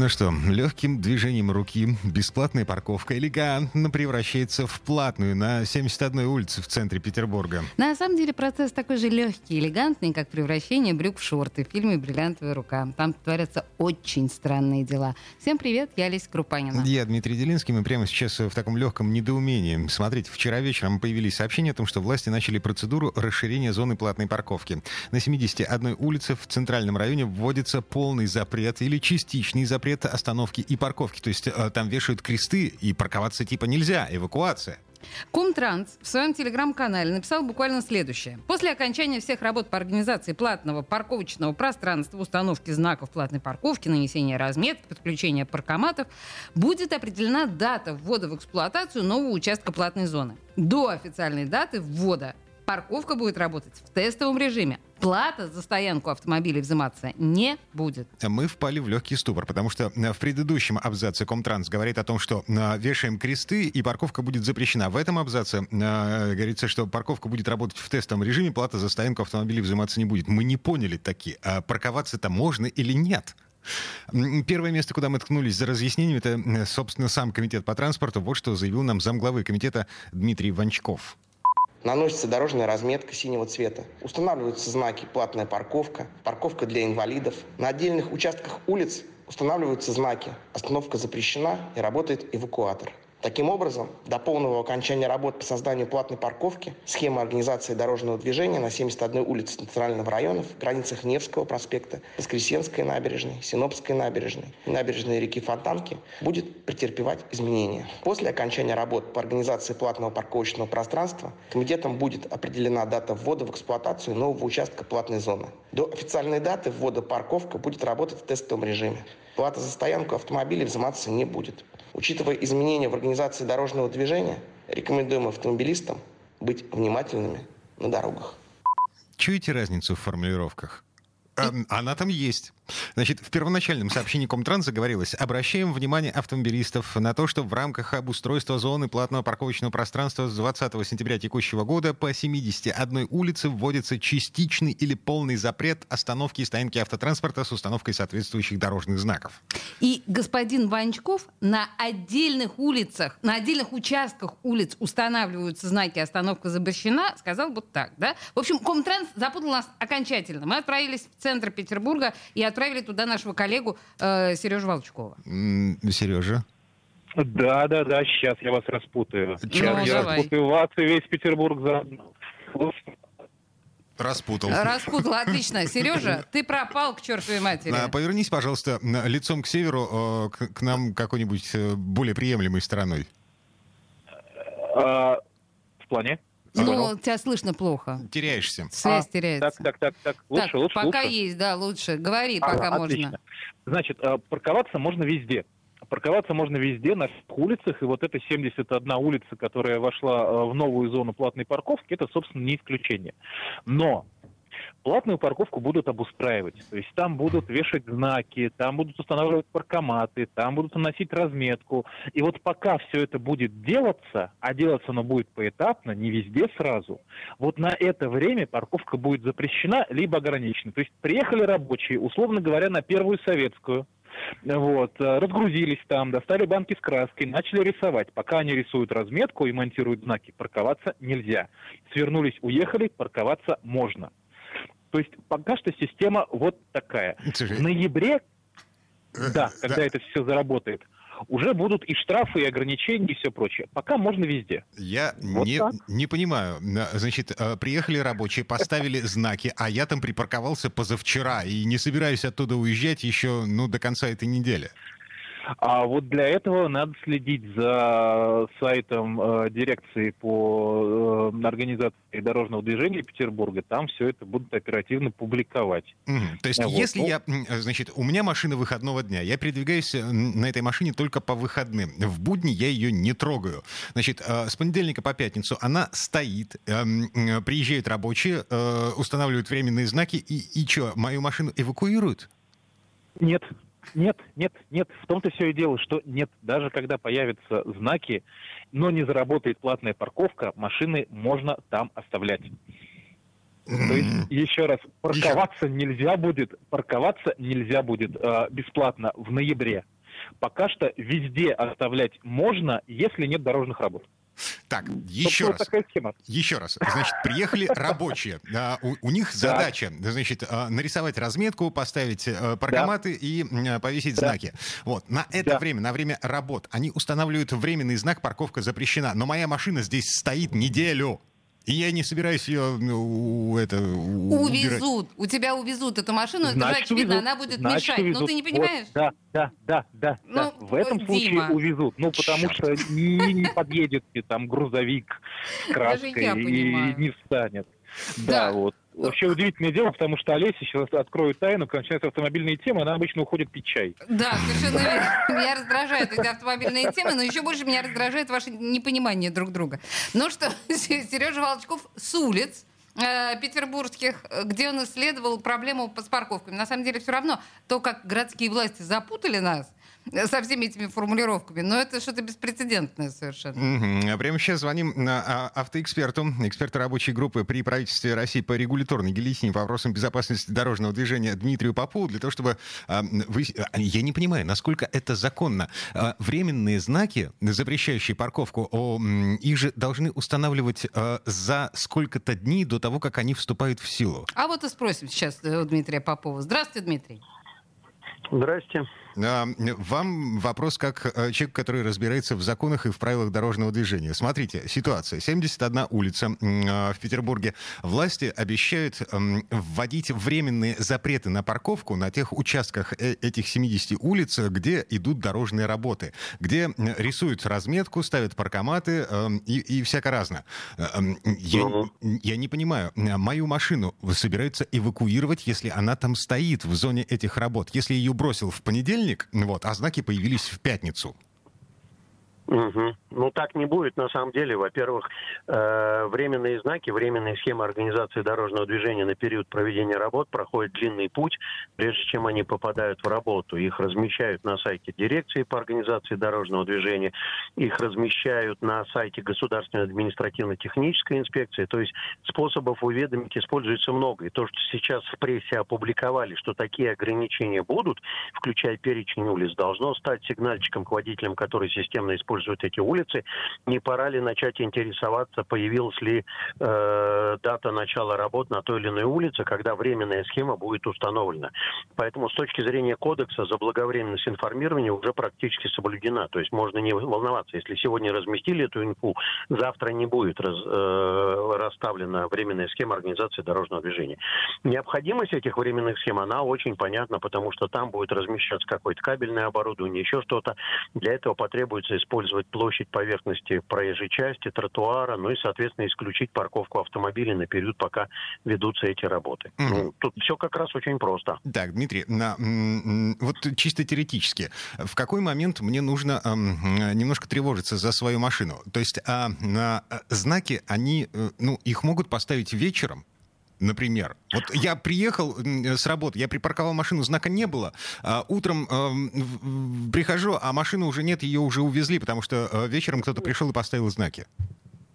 Ну что, легким движением руки бесплатная парковка элегантно превращается в платную на 71-й улице в центре Петербурга. На самом деле процесс такой же легкий и элегантный, как превращение брюк в шорты в фильме «Бриллиантовая рука». Там творятся очень странные дела. Всем привет, я Олеся Крупанина. Я Дмитрий Делинский, мы прямо сейчас в таком легком недоумении. Смотрите, вчера вечером появились сообщения о том, что власти начали процедуру расширения зоны платной парковки. На 71 улице в центральном районе вводится полный запрет или частичный запрет остановки и парковки. То есть э, там вешают кресты, и парковаться типа нельзя, эвакуация. Комтранс в своем телеграм-канале написал буквально следующее. После окончания всех работ по организации платного парковочного пространства, установки знаков платной парковки, нанесения разметки, подключения паркоматов, будет определена дата ввода в эксплуатацию нового участка платной зоны. До официальной даты ввода парковка будет работать в тестовом режиме. Плата за стоянку автомобилей взиматься не будет. Мы впали в легкий ступор, потому что э, в предыдущем абзаце Комтранс говорит о том, что э, вешаем кресты и парковка будет запрещена. В этом абзаце э, говорится, что парковка будет работать в тестовом режиме, плата за стоянку автомобилей взиматься не будет. Мы не поняли таки, а парковаться-то можно или нет? Первое место, куда мы ткнулись за разъяснением, это, собственно, сам комитет по транспорту. Вот что заявил нам замглавы комитета Дмитрий Ванчков. Наносится дорожная разметка синего цвета. Устанавливаются знаки «платная парковка», «парковка для инвалидов». На отдельных участках улиц устанавливаются знаки «остановка запрещена» и работает эвакуатор. Таким образом, до полного окончания работ по созданию платной парковки схема организации дорожного движения на 71 улице Центрального района в границах Невского проспекта, Воскресенской набережной, Синопской набережной и набережной реки Фонтанки будет претерпевать изменения. После окончания работ по организации платного парковочного пространства комитетом будет определена дата ввода в эксплуатацию нового участка платной зоны. До официальной даты ввода парковка будет работать в тестовом режиме. Плата за стоянку автомобилей взиматься не будет. Учитывая изменения в организации дорожного движения, рекомендуем автомобилистам быть внимательными на дорогах. Чуете разницу в формулировках? А, она там есть. Значит, в первоначальном сообщении Комтранса говорилось, обращаем внимание автомобилистов на то, что в рамках обустройства зоны платного парковочного пространства с 20 сентября текущего года по 71 улице вводится частичный или полный запрет остановки и стоянки автотранспорта с установкой соответствующих дорожных знаков. И господин Ванчков на отдельных улицах, на отдельных участках улиц устанавливаются знаки «остановка запрещена», сказал вот так, да? В общем, Комтранс запутал нас окончательно. Мы отправились в центр Петербурга и отправили туда нашего коллегу э, Сережу Волчкова. Сережа? Да, да, да, сейчас я вас распутаю. Сейчас ну, я давай. распутаю вас и весь Петербург заодно. Распутал. Распутал, отлично. Сережа, ты пропал к чертовой матери. А, повернись, пожалуйста, лицом к северу, э, к, к нам какой-нибудь э, более приемлемой стороной. А, в плане? Ну, тебя слышно плохо. Теряешься. Связь а, теряется. Так, так, так, так. Лучше, так, лучше, пока лучше. есть, да, лучше. Говори, а, пока отлично. можно. Значит, парковаться можно везде. Парковаться можно везде, на всех улицах, и вот эта 71 улица, которая вошла а, в новую зону платной парковки, это, собственно, не исключение. Но Платную парковку будут обустраивать. То есть там будут вешать знаки, там будут устанавливать паркоматы, там будут наносить разметку. И вот пока все это будет делаться, а делаться оно будет поэтапно, не везде сразу, вот на это время парковка будет запрещена либо ограничена. То есть приехали рабочие, условно говоря, на первую советскую, вот, разгрузились там, достали банки с краской, начали рисовать. Пока они рисуют разметку и монтируют знаки, парковаться нельзя. Свернулись, уехали, парковаться можно. То есть пока что система вот такая. В ноябре, э, да, когда да. это все заработает, уже будут и штрафы, и ограничения, и все прочее. Пока можно везде. Я вот не, не понимаю. Значит, э, приехали рабочие, поставили знаки, а я там припарковался позавчера и не собираюсь оттуда уезжать еще ну, до конца этой недели. А вот для этого надо следить за сайтом э, дирекции по э, организации дорожного движения Петербурга. Там все это будут оперативно публиковать. Мгм. То есть, Вот. если Ну, я, м, значит, у меня машина выходного дня, я передвигаюсь э, на этой машине только по выходным. В будни я ее не трогаю. Значит, э, с понедельника по пятницу она стоит, эм, э, приезжают рабочие, э, устанавливают временные знаки, и, и что, мою машину эвакуируют? Нет, нет, нет, нет. В том-то все и дело, что нет. Даже когда появятся знаки, но не заработает платная парковка, машины можно там оставлять. То есть, еще раз, парковаться нельзя будет, парковаться нельзя будет э, бесплатно в ноябре. Пока что везде оставлять можно, если нет дорожных работ. Так, Собственно, еще раз. Еще раз. Значит, приехали рабочие. У, у них задача, значит, а, нарисовать разметку, поставить э, паркоматы и м, повесить знаки. Вот. На это время, на время работ, они устанавливают временный знак «Парковка запрещена». Но моя машина здесь стоит неделю. И я не собираюсь ее ну, это, убирать. Увезут. У тебя увезут эту машину, это же Значит, очевидно, увезут. она будет Значит, мешать. Ну увезут. ты не Вот, понимаешь? да, да, да, да. Ну, да. В этом ой, случае Дима. увезут. Ну, потому Чёрт. что не, не подъедет тебе там грузовик с краской и не встанет. Да. Да, вот. Вообще удивительное дело, потому что Олеся, сейчас открою тайну, когда начинаются автомобильные темы, она обычно уходит пить чай. Да, совершенно верно. Меня раздражают эти автомобильные темы, но еще больше меня раздражает ваше непонимание друг друга. Ну что, Сережа Волчков с улиц э, петербургских, где он исследовал проблему с парковками. На самом деле все равно то, как городские власти запутали нас со всеми этими формулировками, но это что-то беспрецедентное совершенно. А Прямо сейчас звоним на, а, автоэксперту, эксперту рабочей группы при правительстве России по регуляторной гильотине по вопросам безопасности дорожного движения Дмитрию Попову, для того, чтобы... а, вы- а, Я не понимаю, насколько это законно. А, Временные знаки, запрещающие парковку, их же должны устанавливать а, за сколько-то дней до того, как они вступают в силу. А вот и спросим сейчас э, у Дмитрия Попова. Здравствуйте, Дмитрий. Здрасте. А, Вам вопрос как э, человек, который разбирается в законах и в правилах дорожного движения. Смотрите, ситуация. 71 улица а, в Петербурге. Власти обещают вводить временные запреты на парковку на тех участках э- этих 70 улиц, где идут дорожные работы, где рисуют разметку, ставят паркоматы эм, и, и всяко разно. Э, Я, я не понимаю, э, мою машину собираются эвакуировать, если она там стоит в зоне этих работ. Если ее бросил в понедельник, вот, а знаки появились в пятницу. Мгм. Ну, так не будет на самом деле. Во-первых, э, временные знаки, временные схемы организации дорожного движения на период проведения работ проходят длинный путь, прежде чем они попадают в работу. Их размещают на сайте дирекции по организации дорожного движения, их размещают на сайте Государственной административно-технической инспекции. То есть способов уведомить используется много. И то, что сейчас в прессе опубликовали, что такие ограничения будут, включая перечень улиц, должно стать сигнальчиком к водителям, которые системно используют эти улицы. Не пора ли начать интересоваться, появилась ли э, дата начала работ на той или иной улице, когда временная схема будет установлена. Поэтому с точки зрения кодекса заблаговременность информирования уже практически соблюдена. То есть можно не волноваться, если сегодня разместили эту инфу, завтра не будет раз- э, расставлена временная схема организации дорожного движения. Необходимость этих временных схем, она очень понятна, потому что там будет размещаться какое-то кабельное оборудование, еще что-то. Для этого потребуется использовать площадь поверхности проезжей части, тротуара, ну и, соответственно, исключить парковку автомобилей на период, пока ведутся эти работы. Мгм. Ну, тут все как раз очень просто. Так, Дмитрий, на, вот чисто теоретически, в какой момент мне нужно эм, э, немножко тревожиться за свою машину? То есть а, на, э, знаки, они, э, ну, их могут поставить вечером, Например, вот я приехал с работы, я припарковал машину, знака не было. а утром эм, прихожу, а машины уже нет, ее уже увезли, потому что э, вечером кто-то пришел и поставил знаки.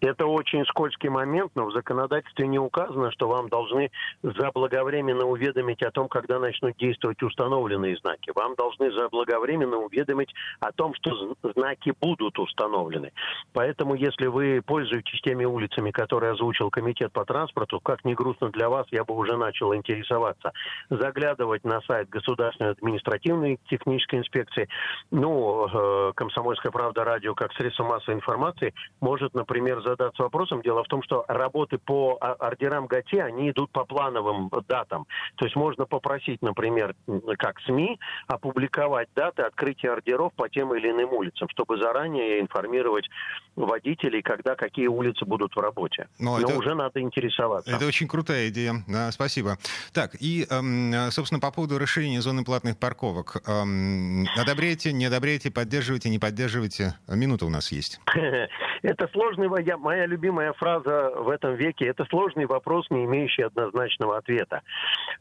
Это очень скользкий момент, но в законодательстве не указано, что вам должны заблаговременно уведомить о том, когда начнут действовать установленные знаки. Вам должны заблаговременно уведомить о том, что знаки будут установлены. Поэтому, если вы пользуетесь теми улицами, которые озвучил Комитет по транспорту, как ни грустно для вас, я бы уже начал интересоваться. Заглядывать на сайт Государственной административной технической инспекции. Ну, э, «Комсомольская правда» радио как средство массовой информации может, например, задаться вопросом. Дело в том, что работы по ордерам ГАТИ, они идут по плановым датам. То есть можно попросить, например, как СМИ, опубликовать даты открытия ордеров по тем или иным улицам, чтобы заранее информировать водителей, когда какие улицы будут в работе. Но, Но это, уже надо интересоваться. Это очень крутая идея. Да, спасибо. Так, и, эм, собственно, по поводу расширения зоны платных парковок. Эм, одобряете, не одобряете, поддерживаете, не поддерживаете? Минута у нас есть. Это сложный, я, моя любимая фраза в этом веке, это сложный вопрос, не имеющий однозначного ответа.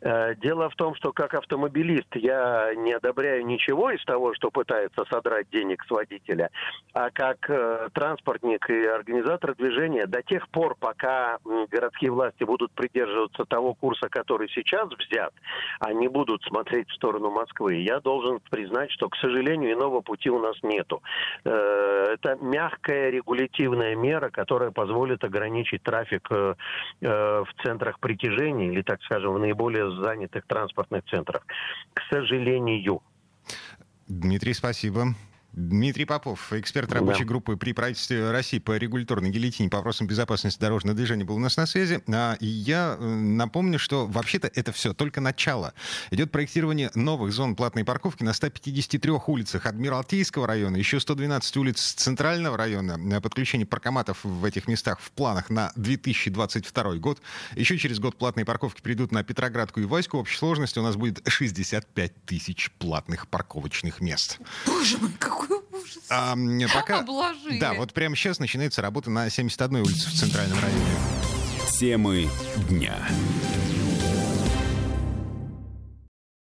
Э, дело в том, что как автомобилист я не одобряю ничего из того, что пытается содрать денег с водителя, а как э, транспортник и организатор движения до тех пор, пока городские власти будут придерживаться того курса, который сейчас взят, они будут смотреть в сторону Москвы. Я должен признать, что, к сожалению, иного пути у нас нету. Э, это мягкая регулятивная мера, которая позволит ограничить трафик э, э, в центрах притяжения или, так скажем, в наиболее занятых транспортных центрах. К сожалению. Дмитрий, спасибо. Дмитрий Попов, эксперт рабочей да. группы при правительстве России по регуляторной гильотине по вопросам безопасности дорожного движения был у нас на связи. А, и я э, напомню, что вообще-то это все только начало. Идет проектирование новых зон платной парковки на 153 улицах Адмиралтейского района, еще 112 улиц Центрального района. Подключение паркоматов в этих местах в планах на 2022 год. Еще через год платные парковки придут на Петроградку и Ваську. В общей сложности у нас будет 65 тысяч платных парковочных мест. Боже мой, какой а, пока... Обложили. Да, вот прямо сейчас начинается работа на 71 улице в Центральном районе. Темы дня.